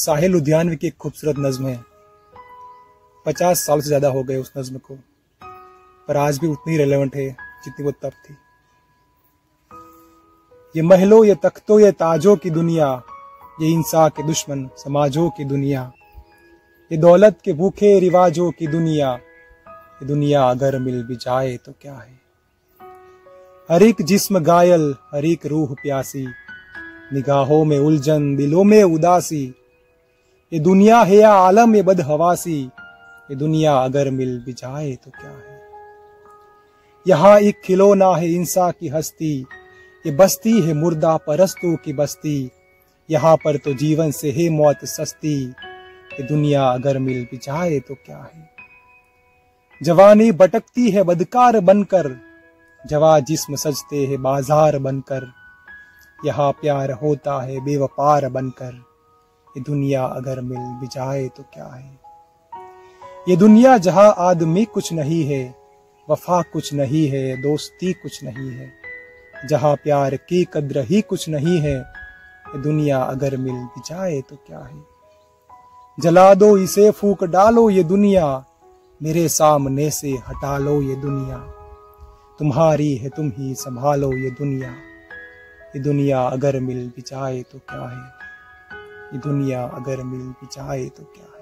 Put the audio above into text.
साहिल उद्यान की एक खूबसूरत नज्म है। पचास साल से ज़्यादा हो गए उस नज्म को, पर आज भी उतनी रेलेवेंट है जितनी वो तब थी। ये महलों, ये तख्तों, ये ताजों की दुनिया, ये इंसा के दुश्मन, समाजों की दुनिया, ये दौलत के भूखे रिवाजों की दुनिया, ये दुनिया अगर मिल भी जाए तो क्या है? हर एक जिस्म घायल हर एक रूह प्यासी, निगाहों में उलझन, दिलों में उदासी ये दुनिया है या आलम, ये बदहवासी। ये दुनिया अगर मिल भी जाए तो क्या है? यहाँ एक खिलौना है इंसा की हस्ती, ये बस्ती है मुर्दा परस्तों की बस्ती। यहाँ पर तो जीवन से है मौत सस्ती। ये दुनिया अगर मिल भी जाए तो क्या है? जवानी भटकती है बदकार बनकर, जवा जिस्म सजते हैं बाज़ार बनकर। यहाँ प्यार होता है बेवपार बनकर। ये दुनिया अगर मिल भी जाए तो क्या है? ये दुनिया जहाँ आदमी कुछ नहीं है, वफा कुछ नहीं है, दोस्ती कुछ नहीं है, जहाँ प्यार की कद्र ही कुछ नहीं है, ये दुनिया अगर मिल भी जाए तो क्या है? जला दो इसे, फूक डालो ये दुनिया, मेरे सामने से हटा लो ये दुनिया। तुम्हारी है, तुम ही संभालो ये दुनिया। ये दुनिया अगर मिल भी जाए तो क्या है? दुनिया अगर मिल भी जाए तो क्या है?